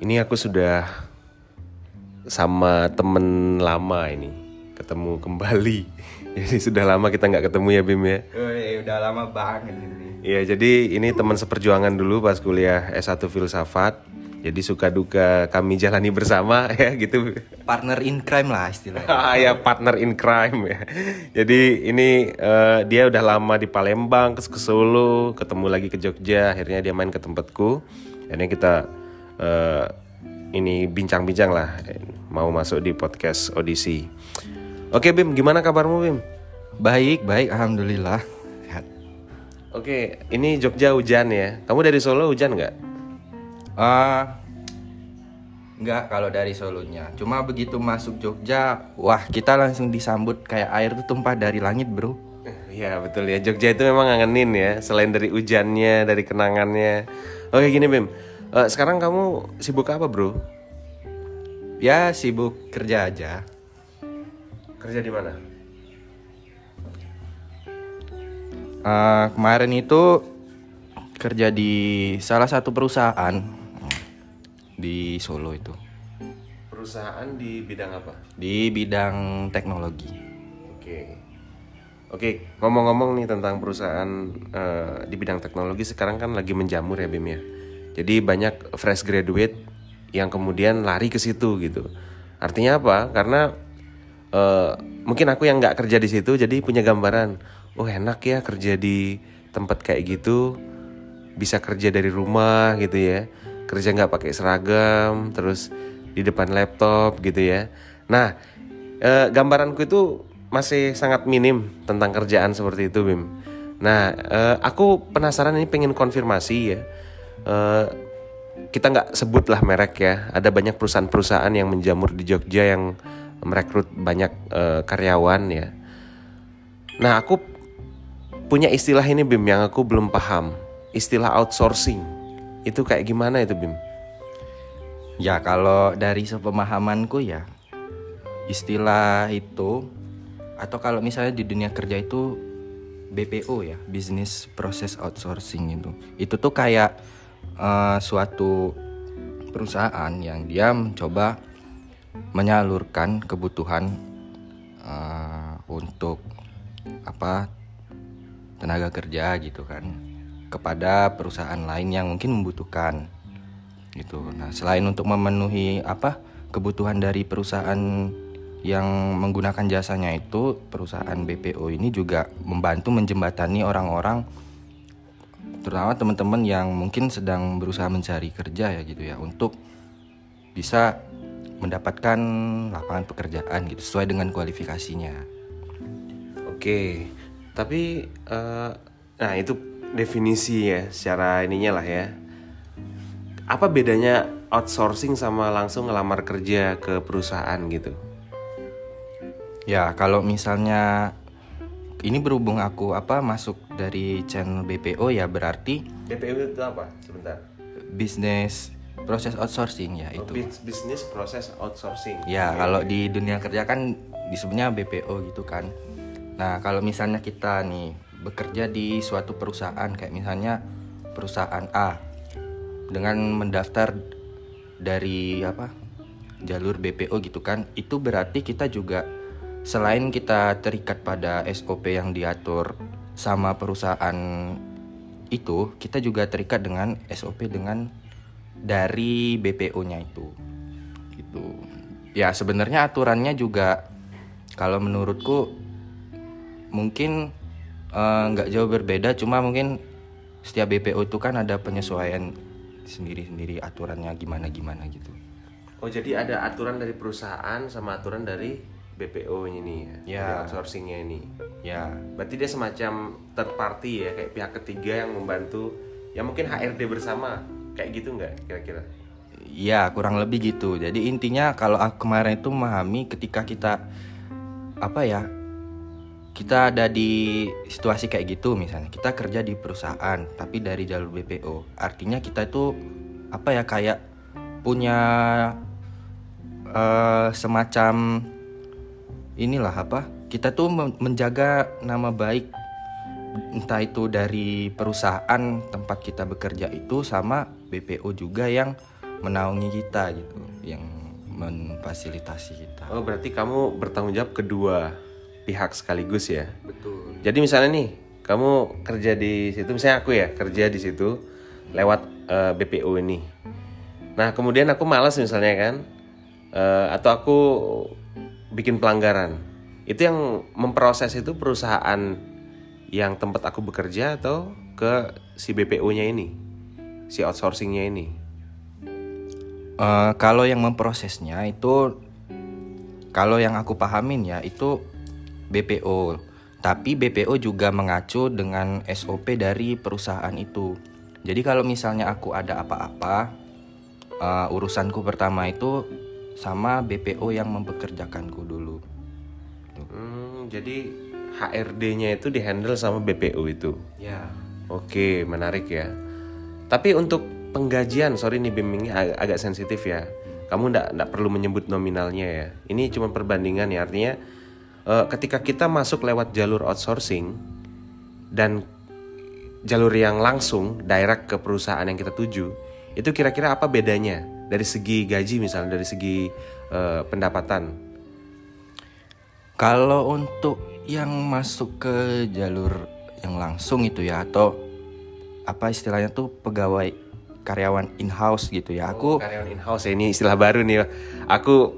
Ini aku sudah sama temen lama ini ketemu kembali. Jadi sudah lama kita nggak ketemu ya Bim ya. Wih, udah lama banget ini. Iya jadi ini teman seperjuangan dulu pas kuliah S1 Filsafat. Jadi suka duka kami jalani bersama ya gitu. Partner in crime lah istilahnya. Ah ya partner in crime ya. Jadi ini eh, dia udah lama di Palembang, ke ke Solo, ketemu lagi ke Jogja, akhirnya dia main ke tempatku. Akhirnya kita eh, ini bincang-bincang lah mau masuk di podcast audisi. Oke Bim, gimana kabarmu Bim? Baik, baik, alhamdulillah. Sehat. Oke, ini Jogja hujan ya. Kamu dari Solo hujan nggak? Ah, Enggak kalau dari Solonya. Cuma begitu masuk Jogja, wah kita langsung disambut kayak air tuh tumpah dari langit, Bro. Iya betul ya Jogja itu memang ngangenin ya Selain dari hujannya, dari kenangannya Oke gini Bim Eh, Sekarang kamu sibuk apa bro? Ya sibuk kerja aja. Kerja di mana? Ah, kemarin itu kerja di salah satu perusahaan di Solo itu. Perusahaan di bidang apa? Di bidang teknologi. Oke Oke ngomong-ngomong nih tentang perusahaan eh, di bidang teknologi sekarang kan lagi menjamur ya Bim ya Jadi banyak fresh graduate yang kemudian lari ke situ gitu. Artinya apa? Karena eh, mungkin aku yang nggak kerja di situ jadi punya gambaran Oh enak ya kerja di tempat kayak gitu. Bisa kerja dari rumah gitu ya. Kerja nggak pakai seragam terus di depan laptop gitu ya. Nah eh, gambaranku itu masih sangat minim tentang kerjaan seperti itu Bim. Nah eh, aku penasaran ini pengen konfirmasi ya Eh, kita nggak sebut lah merek ya ada banyak perusahaan-perusahaan yang menjamur di Jogja yang merekrut banyak eh, karyawan ya nah aku punya istilah ini Bim yang aku belum paham. Istilah outsourcing. Itu kayak gimana itu Bim? Ya kalau dari sepemahamanku ya istilah itu atau kalau misalnya di dunia kerja itu BPO ya, business process outsourcing itu. Itu tuh kayak eh, suatu perusahaan yang dia mencoba menyalurkan kebutuhan eh, untuk apa tenaga kerja gitu kan kepada perusahaan lain yang mungkin membutuhkan gitu. Nah, selain untuk memenuhi apa kebutuhan dari perusahaan yang menggunakan jasanya itu, perusahaan BPO ini juga membantu menjembatani orang-orang terutama teman-teman yang mungkin sedang berusaha mencari kerja ya gitu ya untuk bisa mendapatkan lapangan pekerjaan gitu sesuai dengan kualifikasinya. Oke. Tapi eh, nah itu definisi ya secara ininya lah ya. Apa bedanya outsourcing sama langsung ngelamar kerja ke perusahaan gitu? Ya, kalau misalnya ini berhubung aku apa masuk dari channel BPO ya berarti BPO itu apa? Sebentar. bisnis proses outsourcing ya Oh, itu. bis- Business Process Outsourcing. Ya, kalau di dunia kerja kan disebutnya BPO gitu kan. Nah, kalau misalnya kita nih bekerja di suatu perusahaan kayak misalnya perusahaan A dengan mendaftar dari apa? jalur BPO gitu kan. Itu berarti kita juga selain kita terikat pada SOP yang diatur sama perusahaan itu, kita juga terikat dengan SOP dengan dari BPO-nya itu. Gitu. Ya sebenarnya aturannya juga kalau menurutku mungkin eh, nggak jauh berbeda. Cuma mungkin setiap BPO itu kan ada penyesuaian sendiri-sendiri aturannya gimana gimana gitu. Oh jadi ada aturan dari perusahaan sama aturan dari BPO ini ya, Ya. dari outsourcingnya ini. ya Berarti dia semacam third party ya, kayak pihak ketiga yang membantu, ya mungkin HRD bersama, kayak gitu nggak kira-kira? ya kurang lebih gitu jadi intinya kalau aku kemarin itu memahami ketika kita apa ya kita ada di situasi kayak gitu misalnya kita kerja di perusahaan tapi dari jalur BPO artinya kita itu apa ya kayak punya eh, semacam inilah apa kita tuh men- menjaga nama baik entah itu dari perusahaan tempat kita bekerja itu sama BPO juga yang menaungi kita gitu yang memfasilitasi kita Oh berarti kamu bertanggung jawab kedua pihak sekaligus ya? betul Jadi misalnya nih, kamu kerja di situ, misalnya aku ya kerja di situ lewat eh, BPO ini. Nah kemudian aku malas misalnya kan, eh, atau aku bikin pelanggaran. Itu yang memproses itu perusahaan yang tempat aku bekerja atau ke si BPO-nya ini, si outsourcingnya ini. Eh, kalau yang memprosesnya itu kalau yang aku pahamin ya itu BPO tapi BPO juga mengacu dengan SOP dari perusahaan itu jadi kalau misalnya aku ada apa-apa eh, urusanku pertama itu sama BPO yang mempekerjakanku jadi HRD-nya itu dihandle sama BPO itu. ya Oke, menarik ya. Tapi untuk penggajian, sorry nih Bim ini ag- agak sensitif ya. Kamu ndak ndak perlu menyebut nominalnya ya. Ini cuma perbandingan ya. Artinya eh, ketika kita masuk lewat jalur outsourcing dan jalur yang langsung direct ke perusahaan yang kita tuju, itu kira-kira apa bedanya dari segi gaji misalnya dari segi eh, pendapatan? Kalau untuk yang masuk ke jalur yang langsung itu ya atau apa istilahnya tuh pegawai karyawan in-house gitu ya. Aku karyawan in-house ya ini istilah baru nih. Aku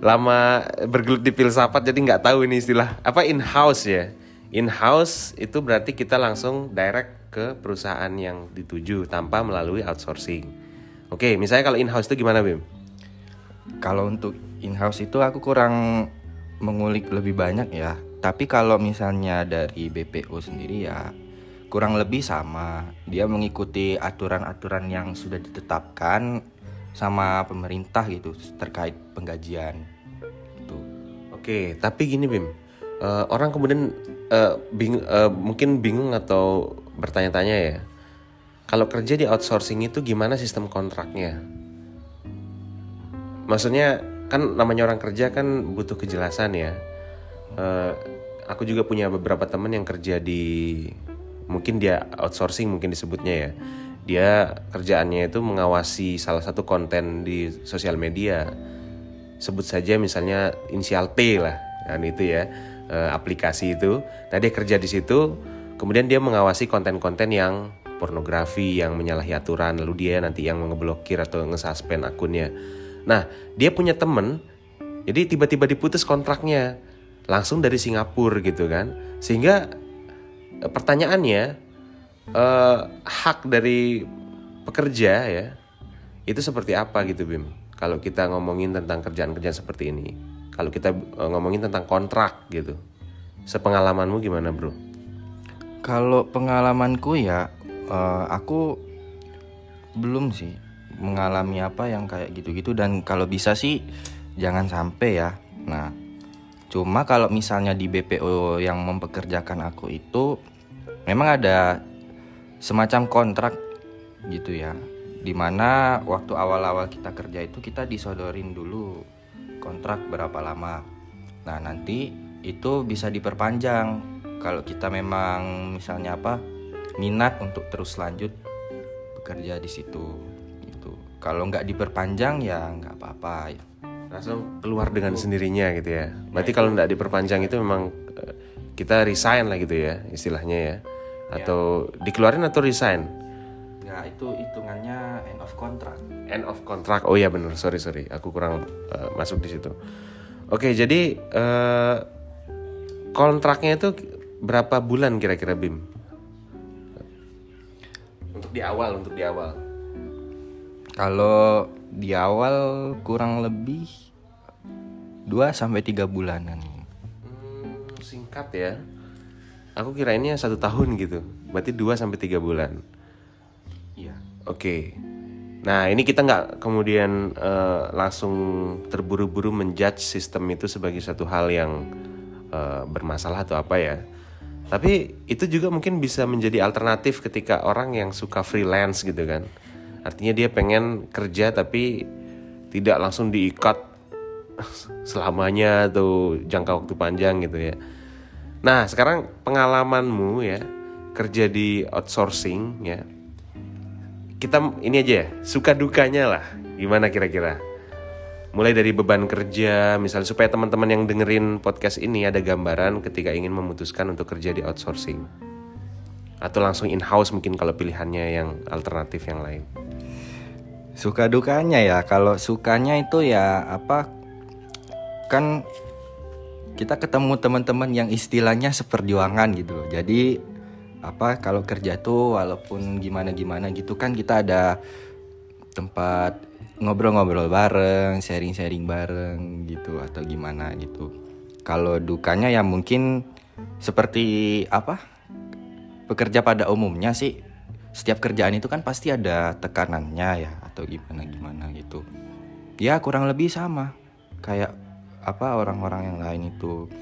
lama bergelut di filsafat jadi nggak tahu ini istilah apa in-house ya. In-house itu berarti kita langsung direct ke perusahaan yang dituju tanpa melalui outsourcing. Oke, misalnya kalau in-house itu gimana Bim? kalau untuk in-house itu aku kurang mengulik lebih banyak ya. Tapi kalau misalnya dari BPO sendiri ya kurang lebih sama. Dia mengikuti aturan-aturan yang sudah ditetapkan sama pemerintah gitu terkait penggajian. Gitu. Oke, tapi gini Bim, Eh, orang kemudian eh, bing- eh, mungkin bingung atau bertanya-tanya ya, kalau kerja di outsourcing itu gimana sistem kontraknya? Maksudnya kan namanya orang kerja kan butuh kejelasan ya. Eh, aku juga punya beberapa teman yang kerja di mungkin dia outsourcing mungkin disebutnya ya. Dia kerjaannya itu mengawasi salah satu konten di sosial media sebut saja misalnya inisial T lah kan itu ya eh, aplikasi itu nah dia kerja di situ kemudian dia mengawasi konten-konten yang pornografi yang menyalahi aturan lalu dia nanti yang ngeblokir atau ngesuspend akunnya nah dia punya temen jadi tiba-tiba diputus kontraknya langsung dari Singapura gitu kan. Sehingga eh, pertanyaannya eh, hak dari pekerja ya itu seperti apa gitu Bim? Kalau kita ngomongin tentang kerjaan-kerjaan seperti ini kalau kita eh, ngomongin tentang kontrak gitu sepengalamanmu gimana bro? Kalau pengalamanku ya, eh, aku belum sih mengalami apa yang kayak gitu-gitu dan kalau bisa sih jangan sampai ya. Nah, cuma kalau misalnya di BPO yang mempekerjakan aku itu memang ada semacam kontrak gitu ya. Di mana waktu awal-awal kita kerja itu kita disodorin dulu kontrak berapa lama. Nah, nanti itu bisa diperpanjang kalau kita memang misalnya apa minat untuk terus lanjut bekerja di situ kalau nggak diperpanjang ya nggak apa-apa ya. langsung keluar dengan sendirinya gitu ya. Berarti kalau nggak diperpanjang itu memang eh, kita resign lah gitu ya istilahnya ya. Atau dikeluarin atau resign? Ya itu hitungannya end of contract. End of contract. Oh ya bener. Sorry sorry. Aku kurang eh, masuk di situ. Oke jadi eh, kontraknya itu berapa bulan kira-kira Bim? Untuk di awal untuk di awal kalau di awal kurang lebih 2 sampai tiga bulanan Hmm, singkat ya aku kirainnya satu tahun gitu berarti 2 sampai tiga bulan iya Oke. Nah, ini kita nggak kemudian eh, langsung terburu-buru menjudge sistem itu sebagai satu hal yang eh, bermasalah atau apa ya. Tapi itu juga mungkin bisa menjadi alternatif ketika orang yang suka freelance gitu kan. Artinya dia pengen kerja tapi tidak langsung diikat selamanya atau jangka waktu panjang gitu ya. Nah, sekarang pengalamanmu ya kerja di outsourcing ya kita ini aja ya suka dukanya lah Gimana kira-kira? Mulai dari beban kerja, misalnya supaya teman-teman yang dengerin podcast ini ada gambaran ketika ingin memutuskan untuk kerja di outsourcing. Atau langsung in-house mungkin kalau pilihannya yang alternatif yang lain. Suka dukanya ya, kalau sukanya itu ya apa kan kita ketemu teman-teman yang istilahnya seperjuangan gitu loh. Jadi apa kalau kerja tuh walaupun gimana-gimana gitu kan kita ada tempat ngobrol-ngobrol bareng, sharing-sharing bareng gitu atau gimana gitu. Kalau dukanya ya mungkin seperti apa? Pekerja pada umumnya sih setiap kerjaan itu kan pasti ada tekanannya ya atau gimana gimana gitu. Ya kurang lebih sama kayak apa orang-orang yang lain itu.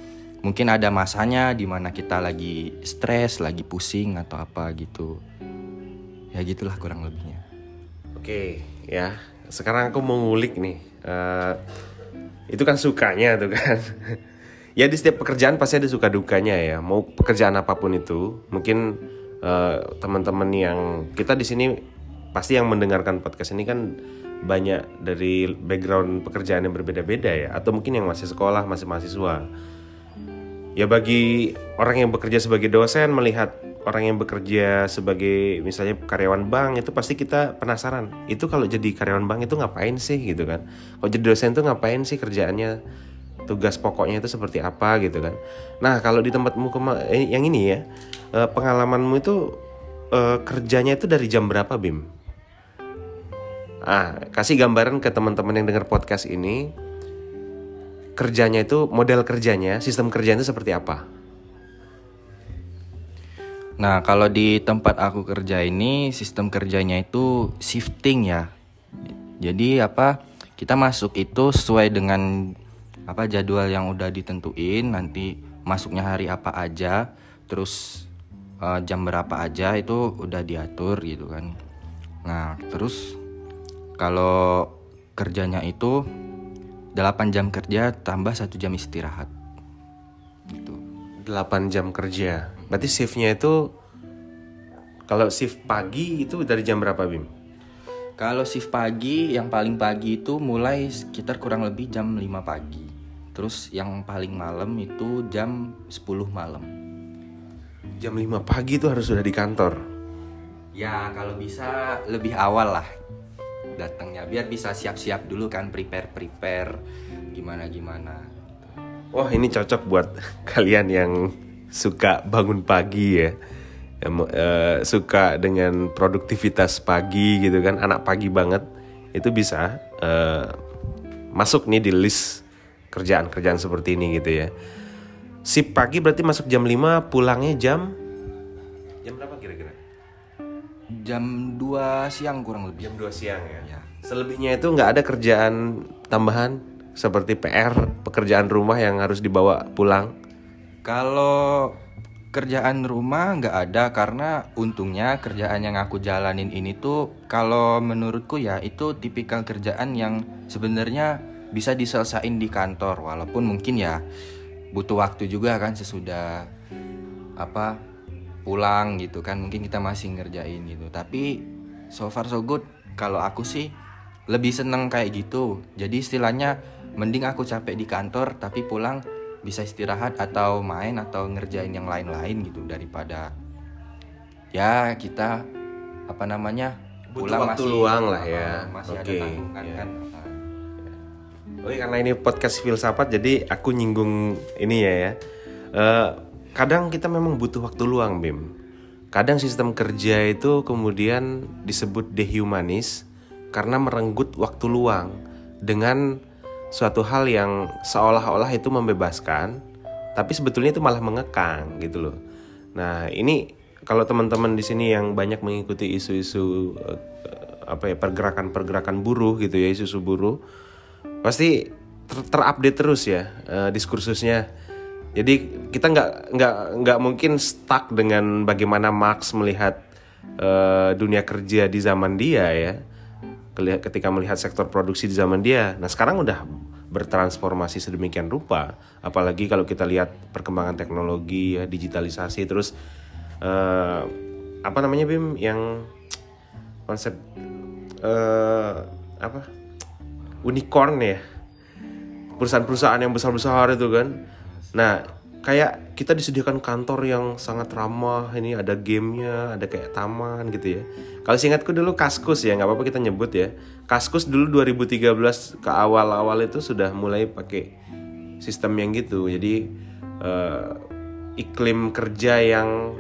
Mungkin ada masanya di mana kita lagi stres, lagi pusing atau apa gitu. Ya gitulah kurang lebihnya. Oke, ya. Sekarang aku mau ngulik nih. Uh, itu kan sukanya tuh kan. ya di setiap pekerjaan pasti ada suka dukanya ya. Mau pekerjaan apa pun itu, mungkin uh, teman-teman yang kita di sini pasti yang mendengarkan podcast ini kan banyak dari background pekerjaan yang berbeda-beda ya. Atau mungkin yang masih sekolah masih mahasiswa. Ya bagi orang yang bekerja sebagai dosen melihat orang yang bekerja sebagai misalnya karyawan bank itu pasti kita penasaran. Itu kalau jadi karyawan bank itu ngapain sih gitu kan? Kalau jadi dosen itu ngapain sih kerjaannya tugas pokoknya itu seperti apa gitu kan nah kalau di tempatmu eh, yang ini ya eh, pengalamanmu itu eh, kerjanya itu dari jam berapa bim Ah, kasih gambaran ke teman-teman yang dengar podcast ini kerjanya itu model kerjanya, sistem kerjanya itu seperti apa? Nah, kalau di tempat aku kerja ini sistem kerjanya itu shifting ya. Jadi apa? Kita masuk itu sesuai dengan apa jadwal yang udah ditentuin, nanti masuknya hari apa aja, terus uh, jam berapa aja itu udah diatur gitu kan. Nah, terus kalau kerjanya itu 8 jam kerja tambah satu jam istirahat. Gitu. 8 jam kerja. Berarti shiftnya itu kalau shift pagi itu dari jam berapa Bim? Kalau shift pagi yang paling pagi itu mulai sekitar kurang lebih jam 5 pagi. Terus yang paling malam itu jam 10 malam. Jam 5 pagi itu harus sudah di kantor. Ya, kalau bisa lebih awal lah datangnya biar bisa siap-siap dulu kan prepare prepare gimana gimana wah ini cocok buat kalian yang suka bangun pagi ya yang uh, suka dengan produktivitas pagi gitu kan anak pagi banget itu bisa uh, masuk nih di list kerjaan-kerjaan seperti ini gitu ya. Sip pagi berarti masuk jam 5 pulangnya jam? Jam berapa kira-kira? Jam 2 siang kurang lebih. Jam 2 siang ya, ya. selebihnya itu nggak ada kerjaan tambahan? Seperti PR pekerjaan rumah yang harus dibawa pulang? Kalau kerjaan rumah nggak ada karena untungnya kerjaan yang aku jalanin ini tuh kalau menurutku ya itu tipikal kerjaan yang sebenarnya bisa diselesain di kantor walaupun mungkin ya butuh waktu juga kan sesudah apa pulang gitu kan mungkin kita masih ngerjain gitu. Tapi so far so good. Kalau aku sih lebih seneng kayak gitu. Jadi istilahnya mending aku capek di kantor tapi pulang bisa istirahat atau main atau ngerjain yang lain-lain gitu daripada ya kita apa namanya pulang waktu masih luang lah ya. masih okay. ada tanggungan yeah. kan Oke karena ini podcast filsafat jadi aku nyinggung ini ya ya. Uh, kadang kita memang butuh waktu luang Bim kadang sistem kerja itu kemudian disebut dehumanis karena merenggut waktu luang dengan suatu hal yang seolah-olah itu membebaskan tapi sebetulnya itu malah mengekang gitu loh nah ini kalau teman-teman di sini yang banyak mengikuti isu-isu uh, apa ya pergerakan-pergerakan buruh gitu ya isu-isu buruh pasti ter terupdate terus ya uh, diskursusnya jadi kita nggak nggak nggak mungkin stuck dengan bagaimana Marx melihat uh, dunia kerja di zaman dia ya. Ketika melihat sektor produksi di zaman dia. Nah, sekarang udah bertransformasi sedemikian rupa, apalagi kalau kita lihat perkembangan teknologi ya, digitalisasi terus uh, apa namanya Bim yang konsep uh, apa unicorn ya. Perusahaan-perusahaan yang besar-besar itu kan. Nah kayak kita disediakan kantor yang sangat ramah. Ini ada gamenya ada kayak taman gitu ya. Kalau singkatku dulu kaskus ya nggak apa-apa kita nyebut ya. Kaskus dulu 2013 ke awal-awal itu sudah mulai pakai sistem yang gitu. Jadi eh, iklim kerja yang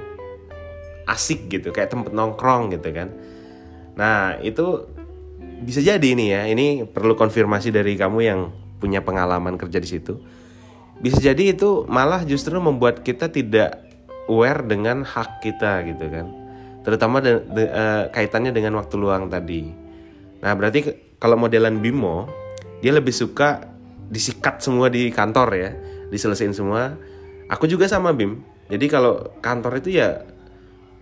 asik gitu kayak tempat nongkrong gitu kan. Nah itu bisa jadi ini ya ini perlu konfirmasi dari kamu yang punya pengalaman kerja di situ. Bisa jadi itu malah justru membuat kita tidak aware dengan hak kita gitu kan. Terutama de- de- eh, kaitannya dengan waktu luang tadi. Nah berarti kalau modelan Bimo dia lebih suka disikat semua di kantor ya diselesain semua. Aku juga sama Bim. Jadi kalau kantor itu ya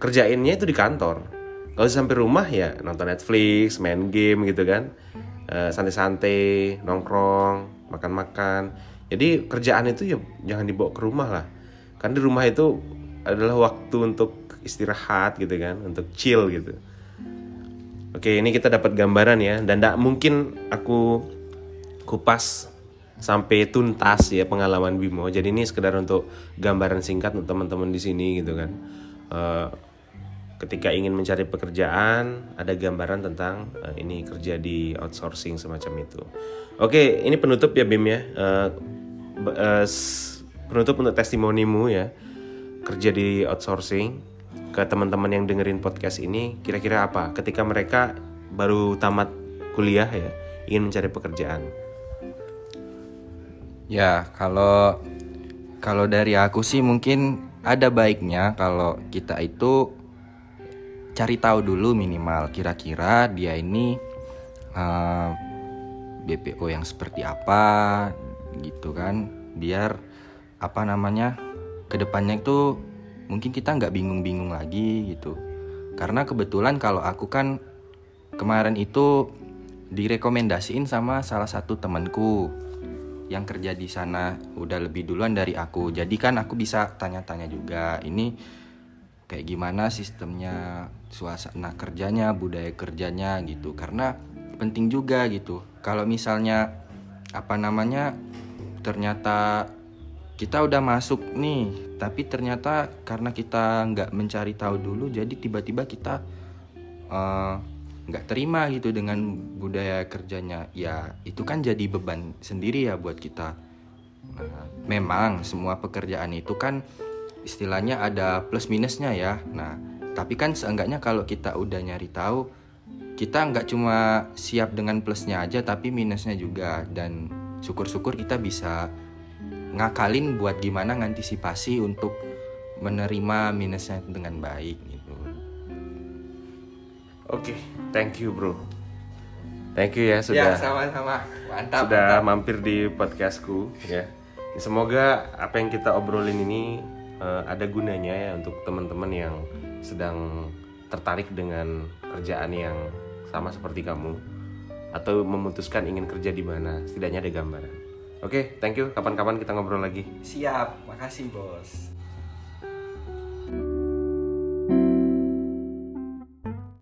kerjainnya itu di kantor kalau sampai rumah ya nonton Netflix main game gitu kan. Eh, santai-santai nongkrong makan-makan. Jadi kerjaan itu ya jangan dibawa ke rumah lah. Kan di rumah itu adalah waktu untuk istirahat gitu kan untuk chill gitu. Oke ini kita dapat gambaran ya. Dan tidak mungkin aku kupas sampai tuntas ya pengalaman Bimo. Jadi ini sekedar untuk gambaran singkat untuk teman-teman di sini gitu kan. Eh, ketika ingin mencari pekerjaan ada gambaran tentang eh, ini kerja di outsourcing semacam itu. Oke, ini penutup ya Bim ya. Eh, s- penutup untuk testimonimu ya kerja di outsourcing ke teman-teman yang dengerin podcast ini kira-kira apa ketika mereka baru tamat kuliah ya ingin mencari pekerjaan. Ya, kalau kalau dari aku sih mungkin ada baiknya kalau kita itu cari tahu dulu minimal kira-kira dia ini eh, BPO yang seperti apa gitu kan. Biar apa namanya ke depannya itu mungkin kita nggak bingung-bingung lagi gitu. Karena kebetulan kalau aku kan kemarin itu direkomendasiin sama salah satu temanku yang kerja di sana. Udah lebih duluan dari aku. Jadi kan aku bisa tanya-tanya juga ini kayak gimana sistemnya, suasana kerjanya, budaya kerjanya gitu. Karena penting juga gitu. Kalau misalnya apa namanya ternyata kita udah masuk nih, tapi ternyata karena kita nggak mencari tahu dulu, jadi tiba-tiba kita eh, nggak terima gitu dengan budaya kerjanya ya itu kan jadi beban sendiri ya buat kita Nah, memang semua pekerjaan itu kan istilahnya ada plus minusnya ya. Nah tapi kan seenggaknya kalau kita udah nyari tahu kita nggak cuma siap dengan plusnya aja tapi minusnya juga. Dan syukur-syukur kita bisa ngakalin buat gimana ngantisipasi untuk menerima minusnya dengan baik gitu. Oke, thank you bro. Thank you ya sudah sama-sama. Mantap sudah mampir di podcastku ya. Semoga apa yang kita obrolin ini eh, ada gunanya ya untuk teman-teman yang sedang tertarik dengan kerjaan yang sama seperti kamu atau memutuskan ingin kerja di mana, setidaknya ada gambaran. Oke, thank you. Kapan-kapan kita ngobrol lagi. siap makasih bos